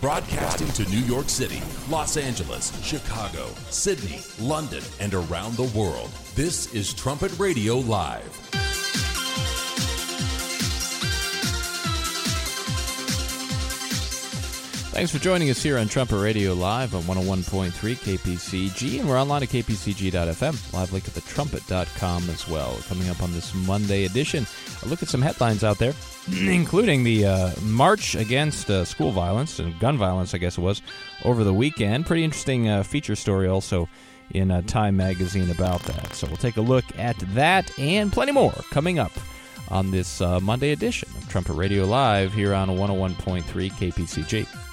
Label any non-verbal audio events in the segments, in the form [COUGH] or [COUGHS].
Broadcasting to New York City, Los Angeles, Chicago, Sydney, London, and around the world. This is Trumpet Radio Live. Thanks for joining us here on Trumpet Radio Live on 101.3 KPCG, and we're online at kpcg.fm. Live link at thetrumpet.com as well. Coming up on this Monday edition, a look at some headlines out there, [CLEARS THROAT] including the uh, march against uh, school violence and gun violence, I guess it was, over the weekend. Pretty interesting uh, feature story also in uh, Time Magazine about that. So we'll take a look at that and plenty more coming up on this uh, Monday edition of Trumpet Radio Live here on 101.3 KPCG.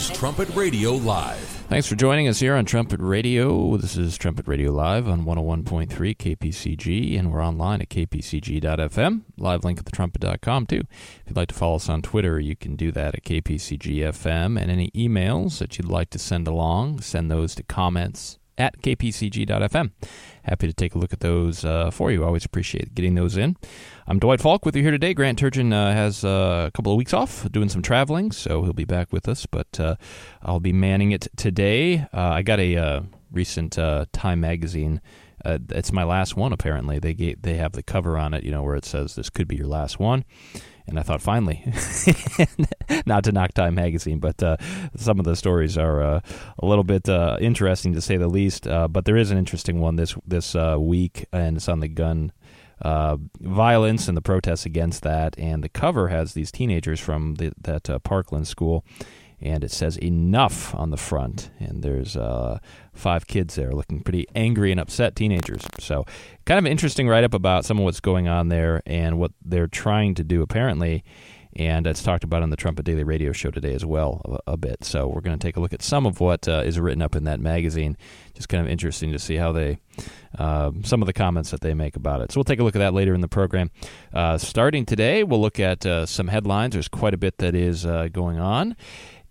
Is Trumpet Radio Live. Thanks for joining us here on Trumpet Radio. This is Trumpet Radio Live on 101.3 KPCG, and we're online at kpcg.fm. Live link at thetrumpet.com, too. If you'd like to follow us on Twitter, you can do that at kpcgfm. And any emails that you'd like to send along, send those to comments at kpcg.fm. Happy to take a look at those uh, for you. Always appreciate getting those in. I'm Dwight Falk with you here today. Grant Turgeon uh, has uh, a couple of weeks off doing some traveling, so he'll be back with us, but uh, I'll be manning it today. Uh, I got a uh, recent Time magazine. it's my last one, apparently. They gave, they have the cover on it, you know, where it says this could be your last one. And I thought, finally, [LAUGHS] not to knock Time Magazine, but uh, some of the stories are uh, a little bit uh, interesting to say the least. Uh, but there is an interesting one this this uh, week, and it's on the gun uh, violence and the protests against that. And the cover has these teenagers from the, that Parkland school, and it says enough on the front. And there's five kids there looking pretty angry and upset teenagers. So, kind of interesting write up about some of what's going on there and what they're trying to do, apparently. And it's talked about on the Trumpet Daily Radio show today as well, a, a bit. So, we're going to take a look at some of what uh, is written up in that magazine. Just kind of interesting to see how they, uh, some of the comments that they make about it. So, we'll take a look at that later in the program. Uh, starting today, we'll look at uh, some headlines. There's quite a bit that is uh, going on.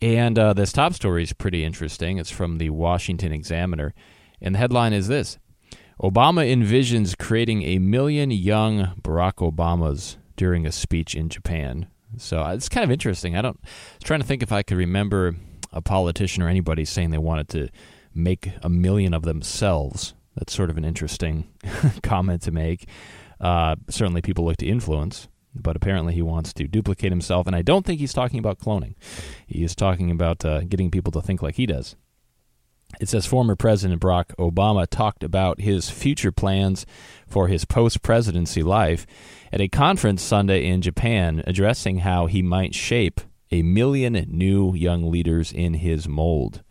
And uh, this top story is pretty interesting. It's from the Washington Examiner. And the headline is this Obama envisions creating a million young Barack Obamas during a speech in Japan. So uh, it's kind of interesting. I don't. I was trying to think if I could remember a politician or anybody saying they wanted to make a million of themselves. That's sort of an interesting [LAUGHS] comment to make. Uh, certainly, people look to influence but apparently he wants to duplicate himself. And I don't think he's talking about cloning. He is talking about uh, getting people to think like he does. It says former President Barack Obama talked about his future plans for his post presidency life at a conference Sunday in Japan, addressing how he might shape a million new young leaders in his mold.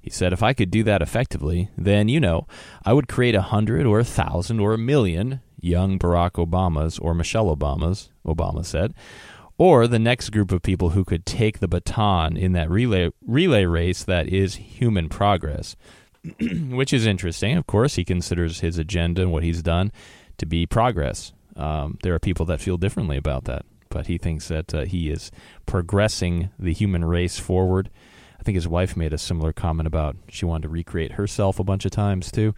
He said, If I could do that effectively, then, you know, I would create a hundred or a thousand or a million young Barack Obamas or Michelle Obamas, Obama said, or the next group of people who could take the baton in that relay relay race that is human progress. [CLEARS THROAT] Which is interesting. Of course, he considers his agenda and what he's done to be progress. Um, there are people that feel differently about that, but he thinks that uh, he is progressing the human race forward. I think his wife made a similar comment about she wanted to recreate herself a bunch of times too.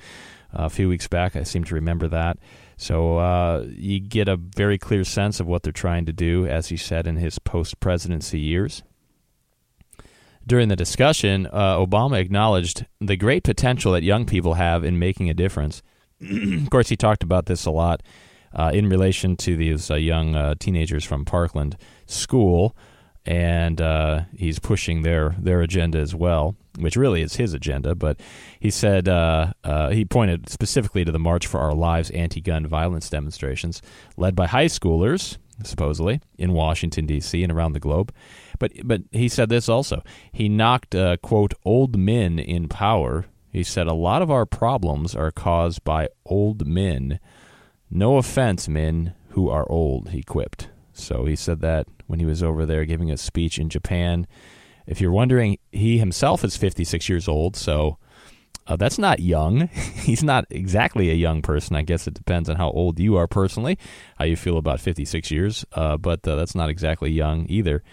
Uh, a few weeks back, I seem to remember that. So uh, you get a very clear sense of what they're trying to do, as he said in his post presidency years. During the discussion, uh, Obama acknowledged the great potential that young people have in making a difference. [CLEARS THROAT] of course, he talked about this a lot uh, in relation to these uh, young uh, teenagers from Parkland School, and uh, he's pushing their their agenda as well which really is his agenda, but he said uh, uh, he pointed specifically to the March for Our Lives anti gun violence demonstrations led by high schoolers, supposedly, in Washington, D.C. and around the globe. But, but he said this also. He knocked, uh, quote, old men in power. He said, A lot of our problems are caused by old men. No offense, men who are old, he quipped. So he said that when he was over there giving a speech in Japan if you're wondering, he himself is 56 years old, so Uh, that's not young. [LAUGHS] He's not exactly a young person. I guess it depends on how old you are personally, how you feel about 56 years, uh, but uh, that's not exactly young either.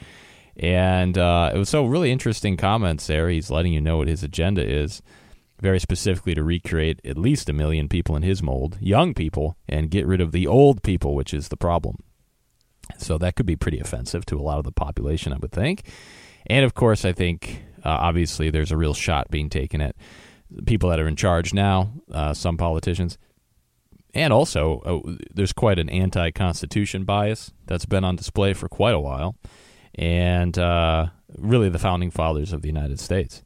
And uh, it was so really interesting comments there. He's letting you know what his agenda is, very specifically to recreate at least a million people in his mold, young people, and get rid of the old people, which is the problem. So that could be pretty offensive to a lot of the population, I would think. And of course, I think uh, obviously there's a real shot being taken at people that are in charge now, uh, some politicians. And also, uh, there's quite an anti Constitution bias that's been on display for quite a while. And uh, really, the founding fathers of the United States.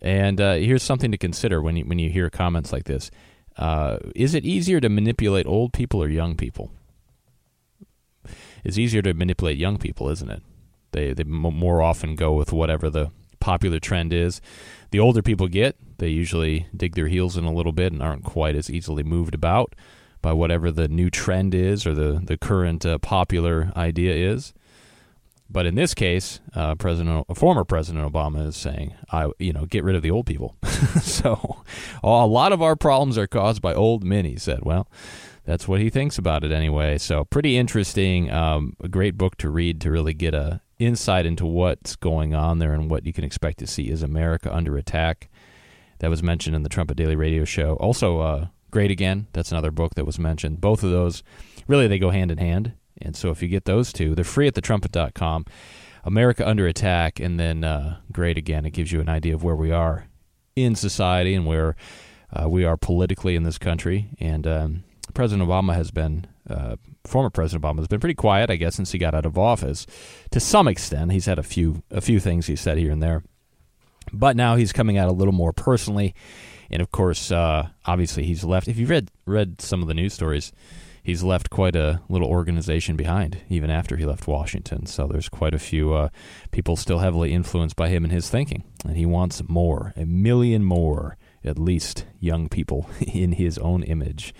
And uh, here's something to consider when you, when you hear comments like this uh, Is it easier to manipulate old people or young people? It's easier to manipulate young people, isn't it? They, they more often go with whatever the popular trend is. The older people get, they usually dig their heels in a little bit and aren't quite as easily moved about by whatever the new trend is or the the current uh, popular idea is. But in this case, uh, President, former President Obama is saying, "I, you know, get rid of the old people." [LAUGHS] so, a lot of our problems are caused by old men. He said. Well, that's what he thinks about it anyway. So, pretty interesting. Um, a great book to read to really get a insight into what's going on there and what you can expect to see. Is America under attack? That was mentioned in the Trumpet Daily Radio Show. Also, uh, Great Again. That's another book that was mentioned. Both of those, really, they go hand in hand. And so, if you get those two, they're free at thetrumpet.com. America Under Attack, and then uh, Great Again. It gives you an idea of where we are in society and where uh, we are politically in this country. And um, President Obama has been, uh, former President Obama has been pretty quiet, I guess, since he got out of office. To some extent, he's had a few a few things he said here and there, but now he's coming out a little more personally. And of course, uh, obviously, he's left. If you've read read some of the news stories, he's left quite a little organization behind, even after he left Washington. So there's quite a few uh, people still heavily influenced by him and his thinking, and he wants more, a million more, at least, young people [LAUGHS] in his own image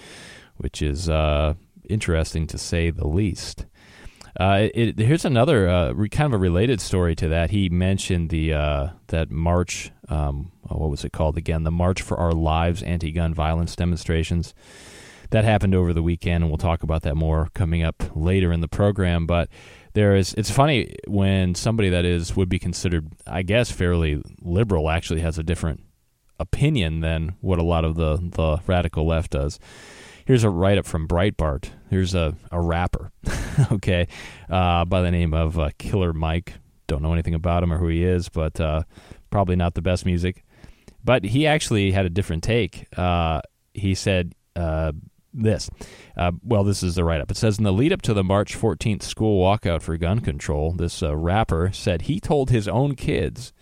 which is uh, interesting to say the least. Uh, it, here's another uh, re, kind of a related story to that. He mentioned the uh, that march. Um, oh, what was it called again? The March for Our Lives anti-gun violence demonstrations that happened over the weekend, and we'll talk about that more coming up later in the program. But there is it's funny when somebody that is would be considered, I guess, fairly liberal actually has a different opinion than what a lot of the the radical left does. Here's a write up from Breitbart. Here's a, a rapper, [LAUGHS] okay, uh, by the name of uh, Killer Mike. Don't know anything about him or who he is, but uh, probably not the best music. But he actually had a different take. Uh, he said uh, this. Uh, well, this is the write up. It says In the lead up to the March 14th school walkout for gun control, this rapper said he told his own kids,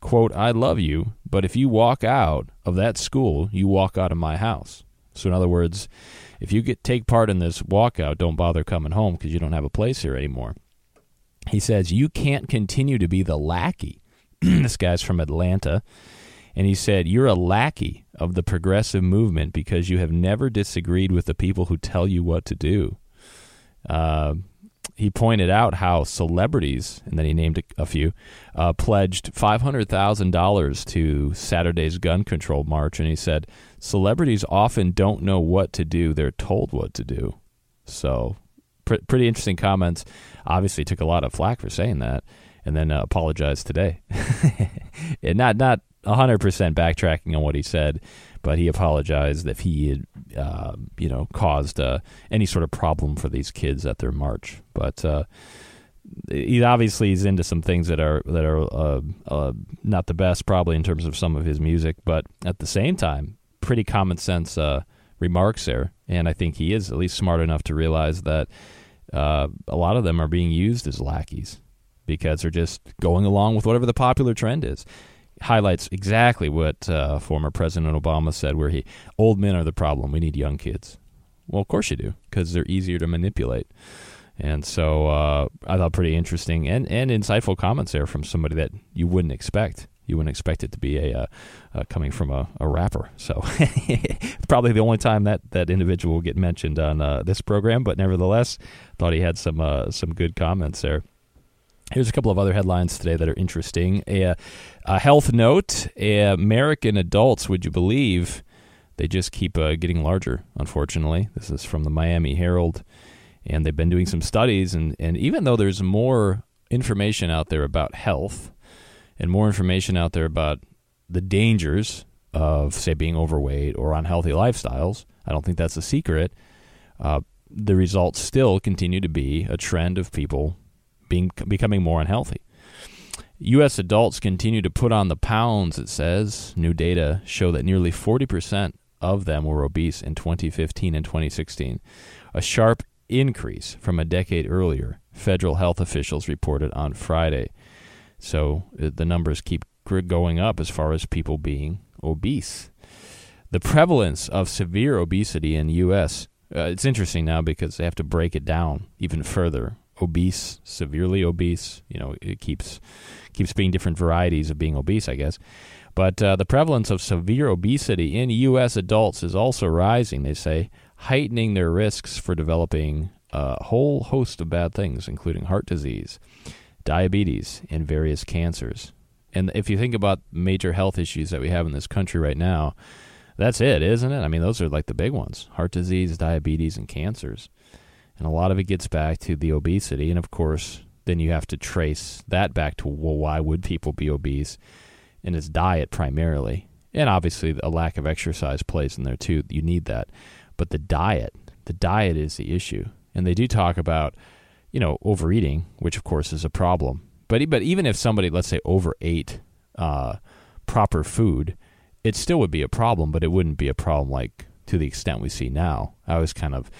quote, I love you, but if you walk out of that school, you walk out of my house. So in other words, if you get take part in this walkout, don't bother coming home because you don't have a place here anymore. He says you can't continue to be the lackey. [CLEARS THROAT] this guy's from Atlanta. And he said, You're a lackey of the progressive movement because you have never disagreed with the people who tell you what to do. Uh, he pointed out how celebrities, and then he named a, few, uh, pledged $500,000 to Saturday's gun control march. And he said, celebrities often don't know what to do, they're told what to do. So, pr- pretty interesting comments. Obviously, took a lot of flack for saying that, and then uh, apologized today. [LAUGHS] and not, not 100% backtracking on what he said, but he apologized if he had uh, you know, caused uh, any sort of problem for these kids at their march. But uh, he obviously is into some things that are that are uh, uh, not the best, probably in terms of some of his music. But at the same time, pretty common sense uh, remarks there, and I think he is at least smart enough to realize that a lot of them are being used as lackeys because they're just going along with whatever the popular trend is highlights exactly what uh, former President Obama said, where he old men are the problem. We need young kids. Well, of course you do, because they're easier to manipulate. And so uh, I thought pretty interesting and, and insightful comments there from somebody that you wouldn't expect. You wouldn't expect it to be a uh, uh, coming from a, a rapper. So [LAUGHS] probably the only time that, that individual will get mentioned on uh, this program. But nevertheless, thought he had some uh, some good comments there. Here's a couple of other headlines today that are interesting. A, a health note American adults, would you believe, they just keep uh, getting larger, unfortunately. This is from the Miami Herald. And they've been doing some studies. And, and even though there's more information out there about health and more information out there about the dangers of, say, being overweight or unhealthy lifestyles, I don't think that's a secret. Uh, the results still continue to be a trend of people being becoming more unhealthy. U.S. adults continue to put on the pounds, it says. New data show that nearly 40% of them were obese in 2015 and 2016, a sharp increase from a decade earlier, federal health officials reported on Friday. So uh, the numbers keep going up as far as people being obese. The prevalence of severe obesity in the U.S. Uh, it's interesting now because they have to break it down even further obese, severely obese. You know, it keeps keeps being different varieties of being obese, I guess. But uh, the prevalence of severe obesity in U.S. adults is also rising. They say heightening their risks for developing a whole host of bad things, including heart disease, diabetes, and various cancers. And if you think about major health issues that we have in this country right now, that's it, isn't it? I mean, those are like the big ones heart disease, diabetes, and cancers. And a lot of it gets back to the obesity. And of course, then you have to trace that back to, well, why would people be obese? And it's diet primarily. And obviously, a lack of exercise plays in there too. You need that. But the diet, the diet is the issue. And they do talk about, you know, overeating, which of course is a problem. But, but even if somebody, let's say, overate uh, proper food, it still would be a problem, but it wouldn't be a problem like to the extent we see now. I was kind of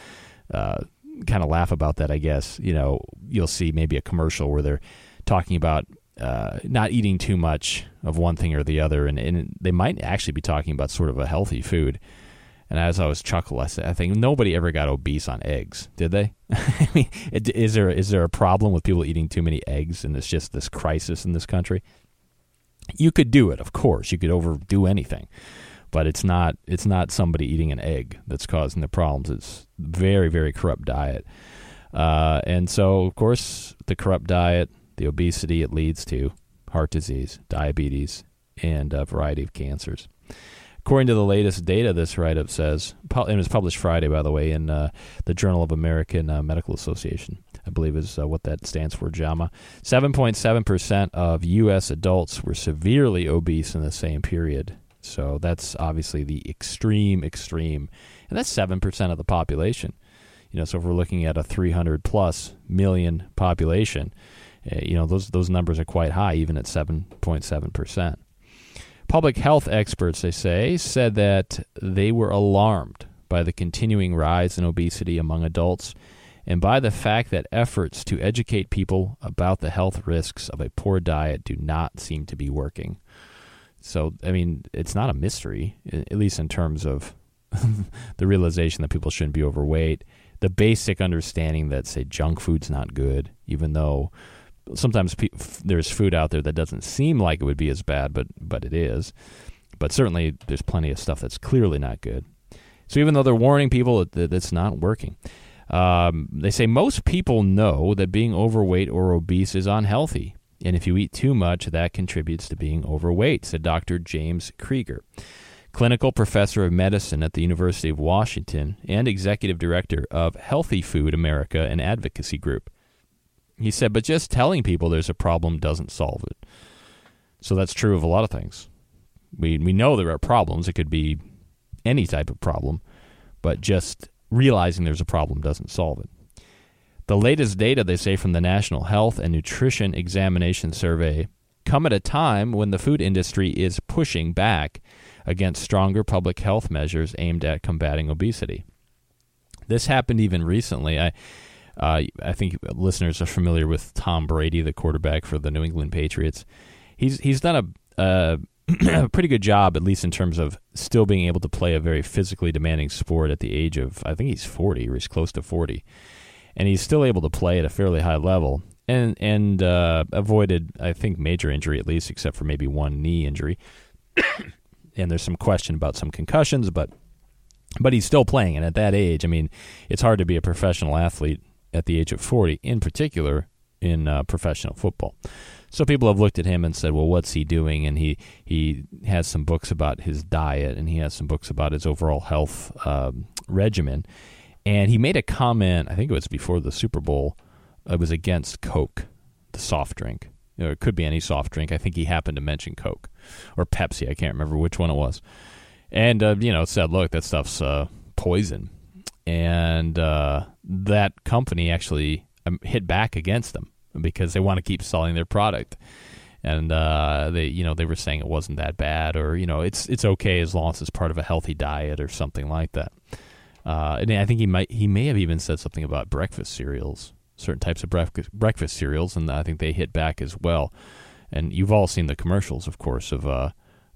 uh, kind of laugh about that, I guess. You know, you'll see maybe a commercial where they're talking about uh, not eating too much of one thing or the other, and, and they might actually be talking about sort of a healthy food. And as I was said, I think nobody ever got obese on eggs, did they? [LAUGHS] I mean, is there is there a problem with people eating too many eggs, and it's just this crisis in this country? You could do it, of course. You could overdo anything, but it's not it's not somebody eating an egg that's causing the problems. It's very very corrupt diet, uh, and so of course the corrupt diet, the obesity it leads to heart disease, diabetes, and a variety of cancers. According to the latest data, this write-up says, and it was published Friday, by the way, in uh, the Journal of American uh, Medical Association. I believe is uh, what that stands for, JAMA. 7.7% of U.S. adults were severely obese in the same period. So that's obviously the extreme, extreme, and that's seven percent of the population. You know, so if we're looking at a 300 plus million population, uh, you know those those numbers are quite high, even at 7.7 percent. Public health experts, they say, said that they were alarmed by the continuing rise in obesity among adults and by the fact that efforts to educate people about the health risks of a poor diet do not seem to be working. So, I mean, it's not a mystery, at least in terms of [LAUGHS] the realization that people shouldn't be overweight, the basic understanding that, say, junk food's not good, even though sometimes pe- there's food out there that doesn't seem like it would be as bad, but, but it is. But certainly, there's plenty of stuff that's clearly not good. So, even though they're warning people that it's not working, um, they say most people know that being overweight or obese is unhealthy. And if you eat too much, that contributes to being overweight, said Dr. James Krieger, clinical professor of medicine at the University of Washington and executive director of Healthy Food America, an advocacy group. He said, but just telling people there's a problem doesn't solve it. So that's true of a lot of things. We, we know there are problems. It could be any type of problem, but just realizing there's a problem doesn't solve it. The latest data, they say, from the National Health and Nutrition Examination Survey come at a time when the food industry is pushing back against stronger public health measures aimed at combating obesity. This happened even recently. I, uh, I think listeners are familiar with Tom Brady, the quarterback for the New England Patriots. He's he's done a, a, [CLEARS THROAT] a pretty good job, at least in terms of still being able to play a very physically demanding sport at the age of I think he's forty or he's close to forty and he's still able to play at a fairly high level and and uh, avoided I think major injury at least, except for maybe one knee injury. [COUGHS] and there's some question about some concussions, but but he's still playing, and at that age, I mean, it's hard to be a professional athlete at the age of 40, in particular in uh, professional football. So people have looked at him and said, "Well, what's he doing?" And he he has some books about his diet, and he has some books about his overall health um, regimen. And he made a comment. I think it was before the Super Bowl. It was against Coke, the soft drink. You know, it could be any soft drink. I think he happened to mention Coke or Pepsi. I can't remember which one it was. And uh, you know, said, "Look, that stuff's uh, poison." And uh, that company actually um, hit back against them because they want to keep selling their product. And uh, they, you know, they were saying it wasn't that bad, or you know, it's it's okay as long as it's part of a healthy diet or something like that. Uh, and I think he might he may have even said something about breakfast cereals, certain types of breakfast breakfast cereals, and I think they hit back as well. And you've all seen the commercials, of course, of uh,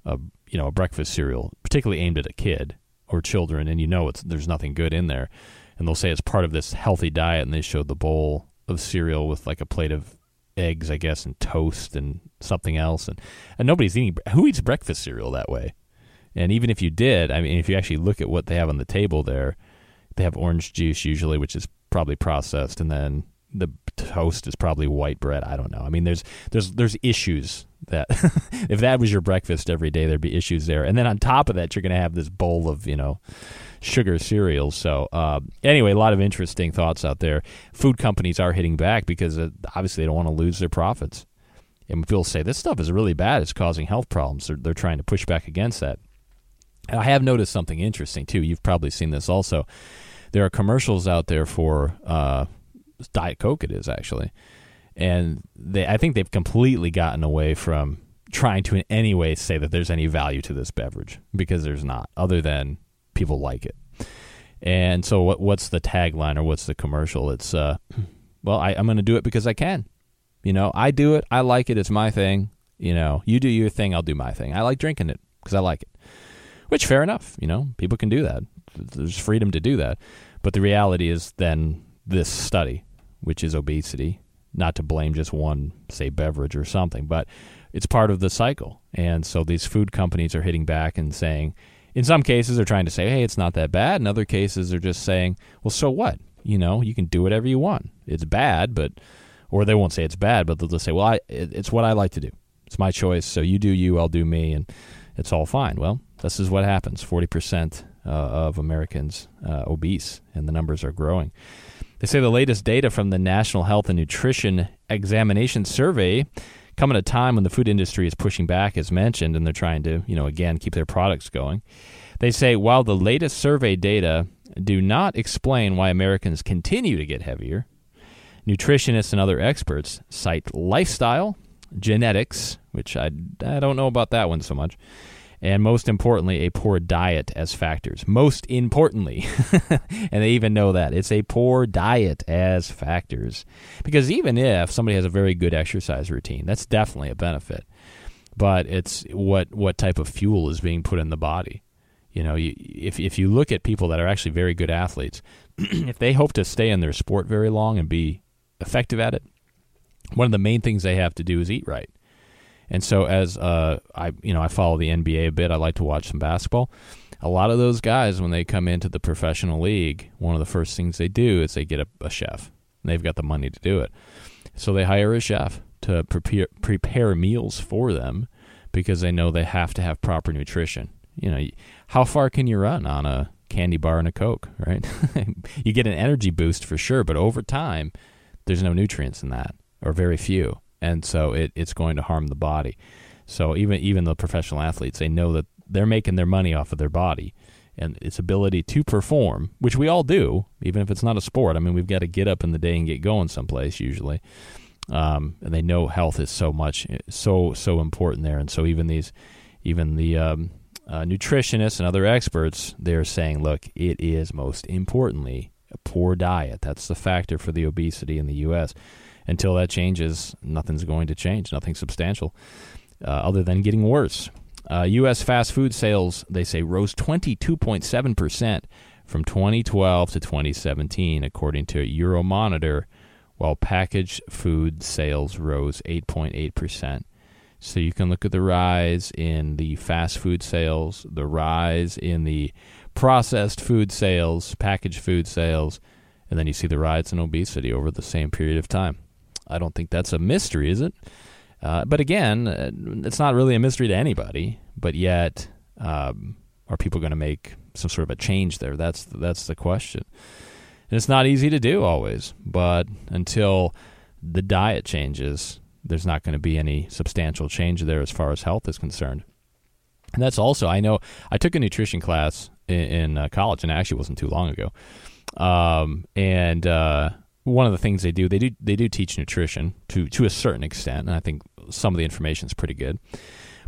a you know a breakfast cereal, particularly aimed at a kid or children, and you know it's there's nothing good in there. And they'll say it's part of this healthy diet, and they show the bowl of cereal with like a plate of eggs, I guess, and toast and something else, and and nobody's eating. Who eats breakfast cereal that way? And even if you did, I mean, if you actually look at what they have on the table there, they have orange juice usually, which is probably processed, and then the toast is probably white bread. I don't know. I mean, there's there's there's issues that [LAUGHS] if that was your breakfast every day, there'd be issues there. And then on top of that, you're going to have this bowl of you know sugar cereals. So uh, anyway, a lot of interesting thoughts out there. Food companies are hitting back because uh, obviously they don't want to lose their profits. And people say this stuff is really bad; it's causing health problems. They're, they're trying to push back against that. And I have noticed something interesting too. You've probably seen this also. There are commercials out there for uh, Diet Coke. It is actually, and they I think they've completely gotten away from trying to in any way say that there's any value to this beverage because there's not, other than people like it. And so, what what's the tagline or what's the commercial? It's uh, [CLEARS THROAT] well, I, I'm going to do it because I can. You know, I do it. I like it. It's my thing. You know, you do your thing. I'll do my thing. I like drinking it because I like it. Which, fair enough. You know, people can do that. There's freedom to do that. But the reality is, then this study, which is obesity, not to blame just one, say, beverage or something, but it's part of the cycle. And so these food companies are hitting back and saying, in some cases, they're trying to say, hey, it's not that bad. In other cases, they're just saying, well, so what? You know, you can do whatever you want. It's bad, but, or they won't say it's bad, but they'll just say, well, I, it's what I like to do. It's my choice. So you do you, I'll do me, and it's all fine. Well, this is what happens 40% uh, of Americans uh, obese, and the numbers are growing. They say the latest data from the National Health and Nutrition Examination Survey come at a time when the food industry is pushing back, as mentioned, and they're trying to, you know, again, keep their products going. They say while the latest survey data do not explain why Americans continue to get heavier, nutritionists and other experts cite lifestyle, genetics, which I, I don't know about that one so much, and most importantly, a poor diet as factors. Most importantly, [LAUGHS] and they even know that it's a poor diet as factors. Because even if somebody has a very good exercise routine, that's definitely a benefit. But it's what what type of fuel is being put in the body. You know, you, if if you look at people that are actually very good athletes, [CLEARS THROAT] if they hope to stay in their sport very long and be effective at it, one of the main things they have to do is eat right. And so as uh, I you know I follow the NBA a bit, I like to watch some basketball. A lot of those guys when they come into the professional league, one of the first things they do is they get a, a chef. they've got the money to do it. So they hire a chef to prepare prepare meals for them because they know they have to have proper nutrition. You know, how far can you run on a candy bar and a coke, right? [LAUGHS] you get an energy boost for sure, but over time there's no nutrients in that or very few and so it, it's going to harm the body. So even even the professional athletes, they know that they're making their money off of their body and its ability to perform, which we all do, even if it's not a sport. I mean, we've got to get up in the day and get going someplace usually. Um, and they know health is so much, so so important there. And so even these, even the um, uh, nutritionists and other experts, they're saying, look, it is most importantly a poor diet. That's the factor for the obesity in the U.S until that changes, nothing's going to change, nothing substantial, uh, other than getting worse. Uh, U.S. fast food sales, they say, rose 22.7% from 2012 to 2017, according to Euromonitor, while packaged food sales rose 8.8%. So you can look at the rise in the fast food sales, the rise in the processed food sales, packaged food sales, and then you see the rise in obesity over the same period of time. I don't think that's a mystery, is it? Uh, but again, uh, it's not really a mystery to anybody. But yet, um, are people going to make some sort of a change there? That's that's the question. And it's not easy to do always. But until the diet changes, there's not going to be any substantial change there as far as health is concerned. And that's also, I know, I took a nutrition class in, in uh, college, and it actually wasn't too long ago. Um, and uh, one of the things they do, they do, they do teach nutrition to to a certain extent, and I think some of the information is pretty good.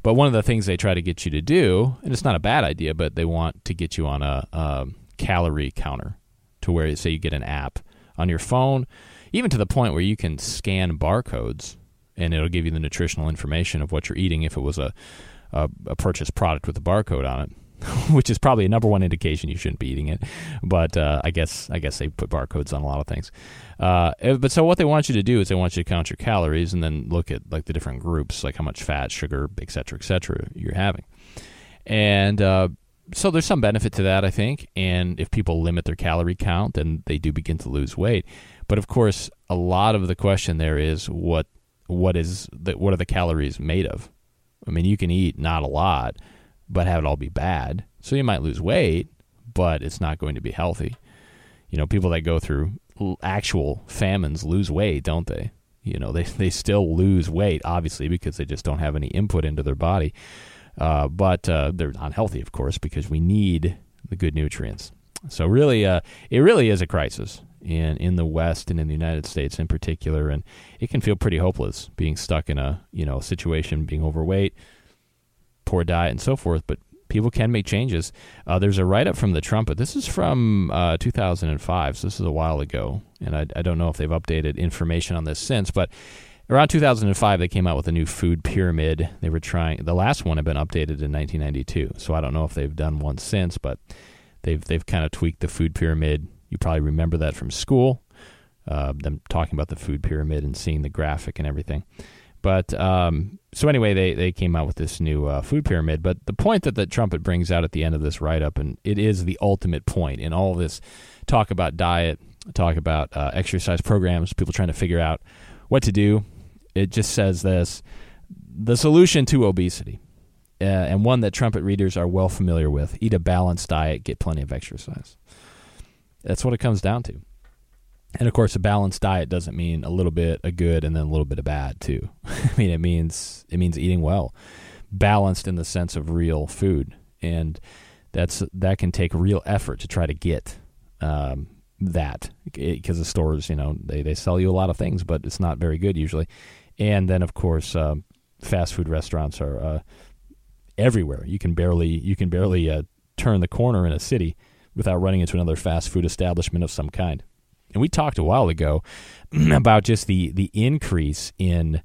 But one of the things they try to get you to do, and it's not a bad idea, but they want to get you on a, a calorie counter to where say you get an app on your phone, even to the point where you can scan barcodes and it'll give you the nutritional information of what you're eating if it was a a, a purchased product with a barcode on it. [LAUGHS] which is probably a number one indication you shouldn't be eating it. But uh, I guess I guess they put barcodes on a lot of things. Uh, eh, but so what they want you to do is they want you to count your calories and then look at like the different groups, like how much fat, sugar, et cetera, et cetera, you're having. And uh, so there's some benefit to that, I think. And if people limit their calorie count, then they do begin to lose weight. But of course, a lot of the question there is what what is the, what are the calories made of? I mean, you can eat not a lot, but have it all be bad. So you might lose weight, but it's not going to be healthy. You know, people that go through actual famines lose weight, don't they? You know, [LAUGHS] they they still lose weight, obviously, because they just don't have any input into their body. Uh, but uh, they're unhealthy, of course, because we need the good nutrients. So really, uh, it really is a crisis in in the West and in the United States in particular, and it can feel pretty hopeless being stuck in a you know situation, being overweight, poor diet, and so forth. But people can make changes. Uh, there's a write up from the Trumpet. This is from uh, 2005, so this is a while ago, and I, I, don't know if they've updated information on this since, but. Around 2005, they came out with a new food pyramid. They were trying. The last one had been updated in 1992, so I don't know if they've done one since, but they've they've kind of tweaked the food pyramid. You probably remember that from school, uh, them talking about the food pyramid and seeing the graphic and everything. But um, so anyway, they, they came out with this new uh, food pyramid. But the point that the trumpet brings out at the end of this write up, and it is the ultimate point in all this talk about diet, talk about uh, exercise programs, people trying to figure out what to do. It just says this the solution to obesity, uh, and one that trumpet readers are well familiar with eat a balanced diet, get plenty of exercise. That's what it comes down to. And of course, a balanced diet doesn't mean a little bit of good and then a little bit of bad too. [LAUGHS] I mean, it means it means eating well, balanced in the sense of real food, and that's that can take real effort to try to get um, that because the stores, you know, they they sell you a lot of things, but it's not very good usually. And then, of course, um, fast food restaurants are uh, everywhere. You can barely you can barely uh, turn the corner in a city without running into another fast food establishment of some kind. And we talked a while ago [CLEARS THROAT] about just the the increase in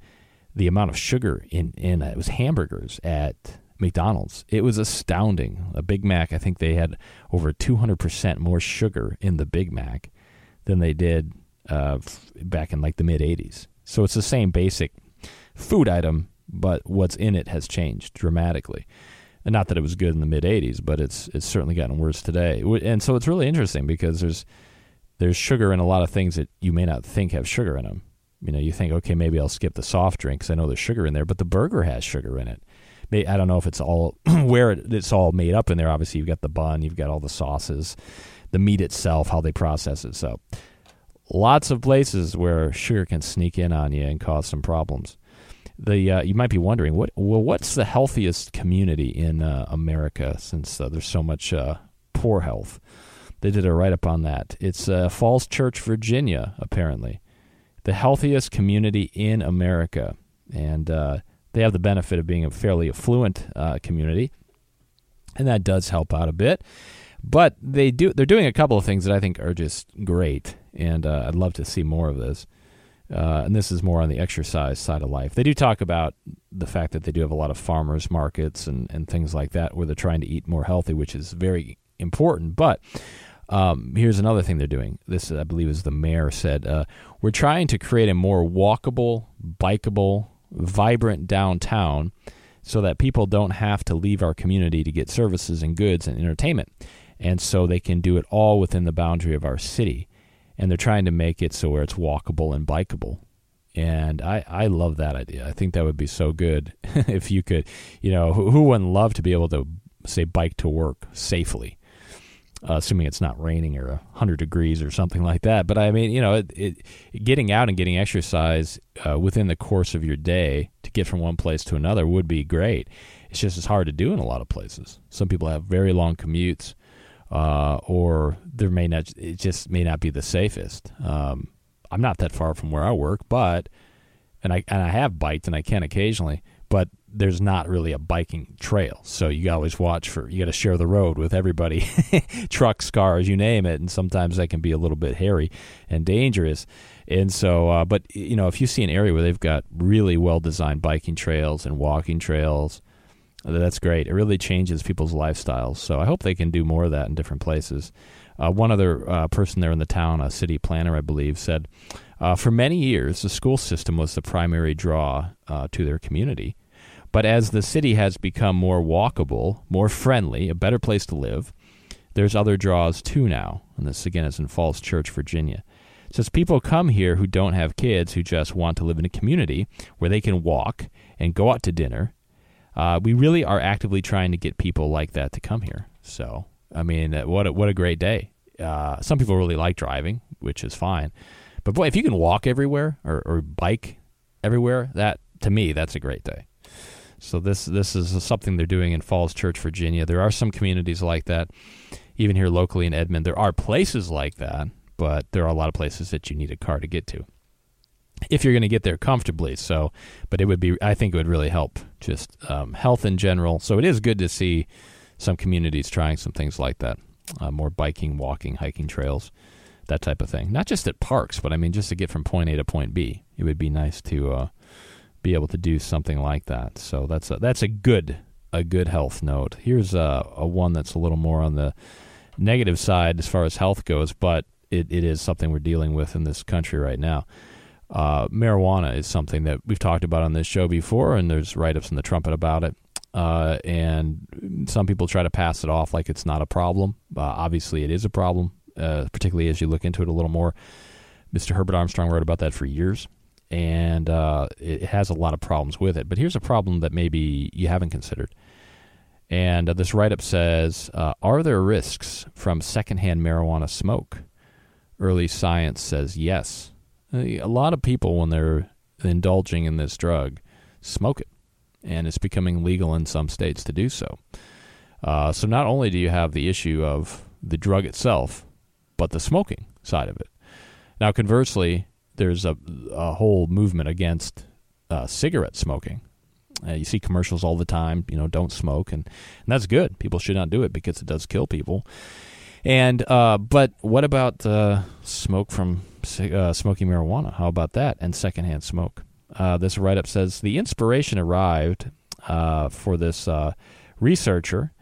the amount of sugar in in uh, it was hamburgers at McDonald's. It was astounding. A Big Mac, I think they had over 200% more sugar in the Big Mac than they did uh, back in like the mid 80s. So it's the same basic food item, but what's in it has changed dramatically. And not that it was good in the mid 80s, but it's it's certainly gotten worse today. And so it's really interesting because there's there's sugar in a lot of things that you may not think have sugar in them. You know, you think, okay, maybe I'll skip the soft drinks. I know there's sugar in there, but the burger has sugar in it. I don't know if it's all [CLEARS THROAT] where it's all made up in there. Obviously, you've got the bun, you've got all the sauces, the meat itself, how they process it. So, lots of places where sugar can sneak in on you and cause some problems. The uh, you might be wondering what well, what's the healthiest community in uh, America since uh, there's so much uh, poor health. They did a write up on that. It's uh, Falls Church, Virginia, apparently. The healthiest community in America. And uh, they have the benefit of being a fairly affluent uh, community. And that does help out a bit. But they do, they're doing a couple of things that I think are just great. And uh, I'd love to see more of this. Uh, and this is more on the exercise side of life. They do talk about the fact that they do have a lot of farmers markets and, and things like that where they're trying to eat more healthy, which is very important. But um, here's another thing they're doing. This, I believe, is the mayor said. Uh, We're trying to create a more walkable, bikeable, vibrant downtown so that people don't have to leave our community to get services and goods and entertainment. And so they can do it all within the boundary of our city. And they're trying to make it so where it's walkable and bikeable. And I, I love that idea. I think that would be so good [LAUGHS] if you could, you know, who, who wouldn't love to be able to, say, bike to work safely? Uh, assuming it's not raining or 100 degrees or something like that. But I mean, you know, it, it, getting out and getting exercise uh, within the course of your day to get from one place to another would be great. It's just as hard to do in a lot of places. Some people have very long commutes, uh, or there may not. It just may not be the safest. Um, I'm not that far from where I work, but and I and I have biked and I can occasionally, but there's not really a biking trail. So you always watch for you got to share the road with everybody, [LAUGHS] trucks, cars, you name it, and sometimes that can be a little bit hairy and dangerous. And so, uh, but you know, if you see an area where they've got really well designed biking trails and walking trails, that's great. It really changes people's lifestyles. So I hope they can do more of that in different places. Uh, one other uh, person there in the town, a city planner, I believe, said. Uh, for many years, the school system was the primary draw uh, to their community but as the city has become more walkable, more friendly, a better place to live, there's other draws too now. And this again is in Falls Church, Virginia. It says people come here who don't have kids who just want to live in a community where they can walk and go out to dinner. Uh, we really are actively trying to get people like that to come here. So, I mean, uh, what a, what a great day. Uh, some people really like driving, which is fine. But boy, if you can walk everywhere or, or bike everywhere, that to me, that's a great day. So this this is something they're doing in Falls Church, Virginia. There are some communities like that, even here locally in Edmond. There are places like that, but there are a lot of places that you need a car to get to if you're going to get there comfortably. So, but it would be, I think it would really help just um, health in general. So it is good to see some communities trying some things like that, uh, more biking, walking, hiking trails, that type of thing. Not just at parks, but I mean just to get from point A to point B. It would be nice to uh, be able to do something like that. So that's a, that's a good a good health note. Here's a, a one that's a little more on the negative side as far as health goes, but it, it is something we're dealing with in this country right now. Uh, marijuana is something that we've talked about on this show before, and there's write ups in the trumpet about it. Uh, and some people try to pass it off like it's not a problem. Uh, obviously, it is a problem, uh, particularly as you look into it a little more. Mr. Herbert Armstrong wrote about that for years and uh, it has a lot of problems with it. But here's a problem that maybe you haven't considered. And uh, this write up says uh, Are there risks from secondhand marijuana smoke? Early science says yes. A lot of people, when they're indulging in this drug, smoke it. And it's becoming legal in some states to do so. Uh, so not only do you have the issue of the drug itself, but the smoking side of it. Now, conversely, there's a, a whole movement against uh, cigarette smoking. Uh, you see commercials all the time, you know, don't smoke, and, and that's good. People should not do it because it does kill people. And uh, but what about uh, smoke from uh, smoking marijuana? How about that? And secondhand smoke. Uh, this write up says the inspiration arrived uh, for this uh, researcher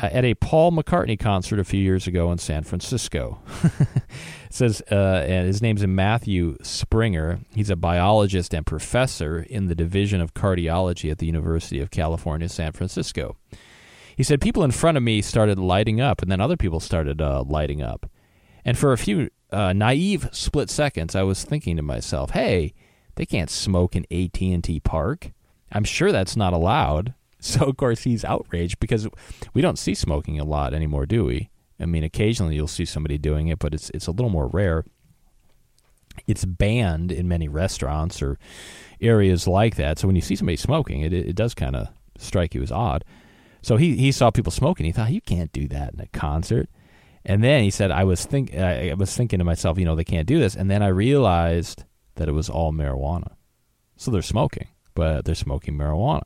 uh, at a Paul McCartney concert a few years ago in San Francisco. [LAUGHS] says, uh, and his name's Matthew Springer. He's a biologist and professor in the Division of Cardiology at the University of California, San Francisco. He said, People in front of me started lighting up, and then other people started uh, lighting up. And for a few uh, naive split seconds, I was thinking to myself, hey, they can't smoke in AT&T Park. I'm sure that's not allowed. So of course he's outraged because we don't see smoking a lot anymore, do we? I mean, occasionally you'll see somebody doing it, but it's it's a little more rare. It's banned in many restaurants or areas like that. So when you see somebody smoking, it it does kind of strike you as odd. So he he saw people smoking. He thought you can't do that in a concert. And then he said, I was think I was thinking to myself, you know, they can't do this. And then I realized that it was all marijuana. So they're smoking, but they're smoking marijuana.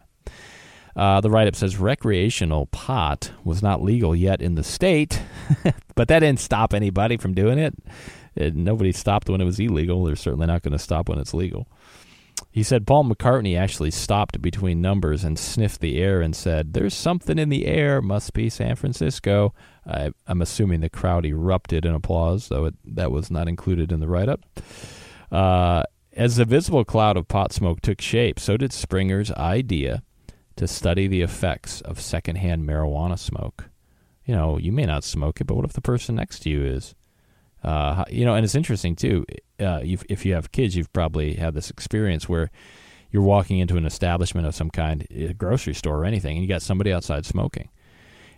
Uh, the write up says recreational pot was not legal yet in the state, [LAUGHS] but that didn't stop anybody from doing it. it nobody stopped when it was illegal. They're certainly not going to stop when it's legal. He said Paul McCartney actually stopped between numbers and sniffed the air and said, There's something in the air, must be San Francisco. I, am assuming the crowd erupted in applause, though it, that was not included in the write up. Uh, as the visible cloud of pot smoke took shape, so did Springer's idea to study the effects of secondhand marijuana smoke. You know, you may not smoke it, but what if the person next to you is? Uh, you know, and it's interesting too. Uh, if you have kids, you've probably had this experience where you're walking into an establishment of some kind, a grocery store or anything, and you got somebody outside smoking,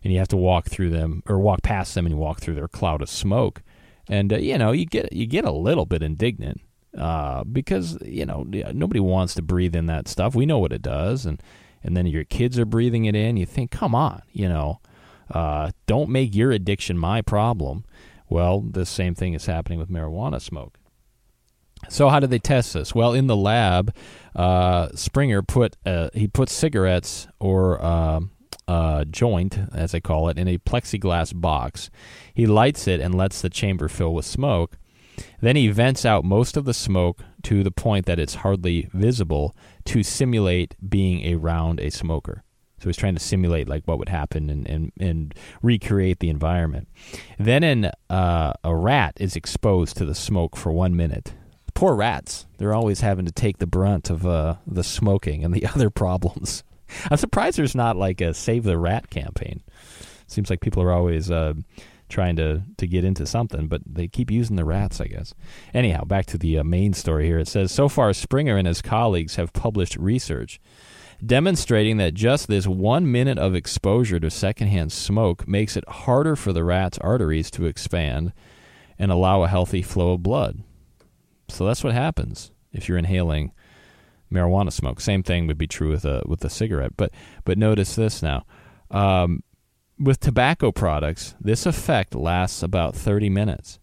and you have to walk through them or walk past them and you walk through their cloud of smoke, and uh, you know you get you get a little bit indignant uh, because you know nobody wants to breathe in that stuff. We know what it does, and and then your kids are breathing it in. You think, come on, you know, uh, don't make your addiction my problem. Well, the same thing is happening with marijuana smoke. So how did they test this? Well, in the lab, uh, Springer put uh, he put cigarettes or uh, joint, as they call it, in a plexiglass box. He lights it and lets the chamber fill with smoke. Then he vents out most of the smoke to the point that it's hardly visible to simulate being around a smoker. So he's trying to simulate like what would happen and, and, and recreate the environment. Then in, uh, a rat is exposed to the smoke for one minute. Poor rats. They're always having to take the brunt of uh, the smoking and the [LAUGHS] other problems. I'm surprised there's not like a save the rat campaign. Seems like people are always uh, trying to to get into something, but they keep using the rats, I guess. Anyhow, back to the uh, main story here. It says so far Springer and his colleagues have published research demonstrating that just this one minute of exposure to secondhand smoke makes it harder for the rat's arteries to expand and allow a healthy flow of blood. So that's what happens if you're inhaling marijuana smoke. Same thing would be true with a with a cigarette. But but notice this now. Um, with tobacco products, this effect lasts about 30 minutes.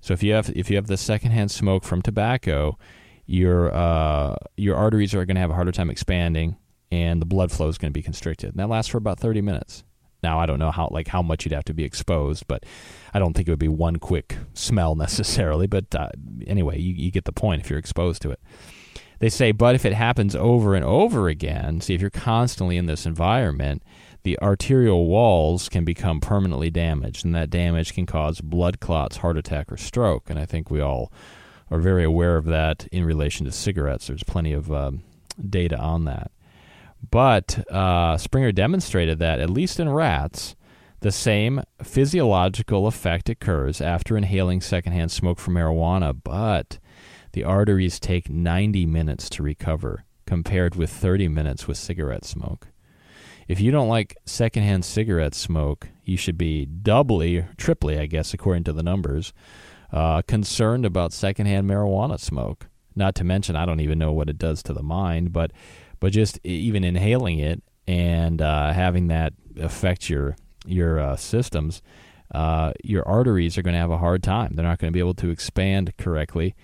So if you have if you have the secondhand smoke from tobacco, your uh, your arteries are going to have a harder time expanding, and the blood flow is going to be constricted. And that lasts for about 30 minutes. Now I don't know how like how much you'd have to be exposed, but I don't think it would be one quick smell [LAUGHS] necessarily. But uh, anyway, you, you get the point if you're exposed to it. They say, but if it happens over and over again, see if you're constantly in this environment, the arterial walls can become permanently damaged, and that damage can cause blood clots, heart attack, or stroke. And I think we all are very aware of that in relation to cigarettes. There's plenty of um, data on that. But uh, Springer demonstrated that, at least in rats, the same physiological effect occurs after inhaling secondhand smoke from marijuana, but the arteries take 90 minutes to recover, compared with 30 minutes with cigarette smoke. If you don't like secondhand cigarette smoke, you should be doubly, triply, I guess, according to the numbers, uh, concerned about secondhand marijuana smoke. Not to mention, I don't even know what it does to the mind, but but just even inhaling it and uh, having that affect your your uh, systems, uh, your arteries are going to have a hard time. They're not going to be able to expand correctly,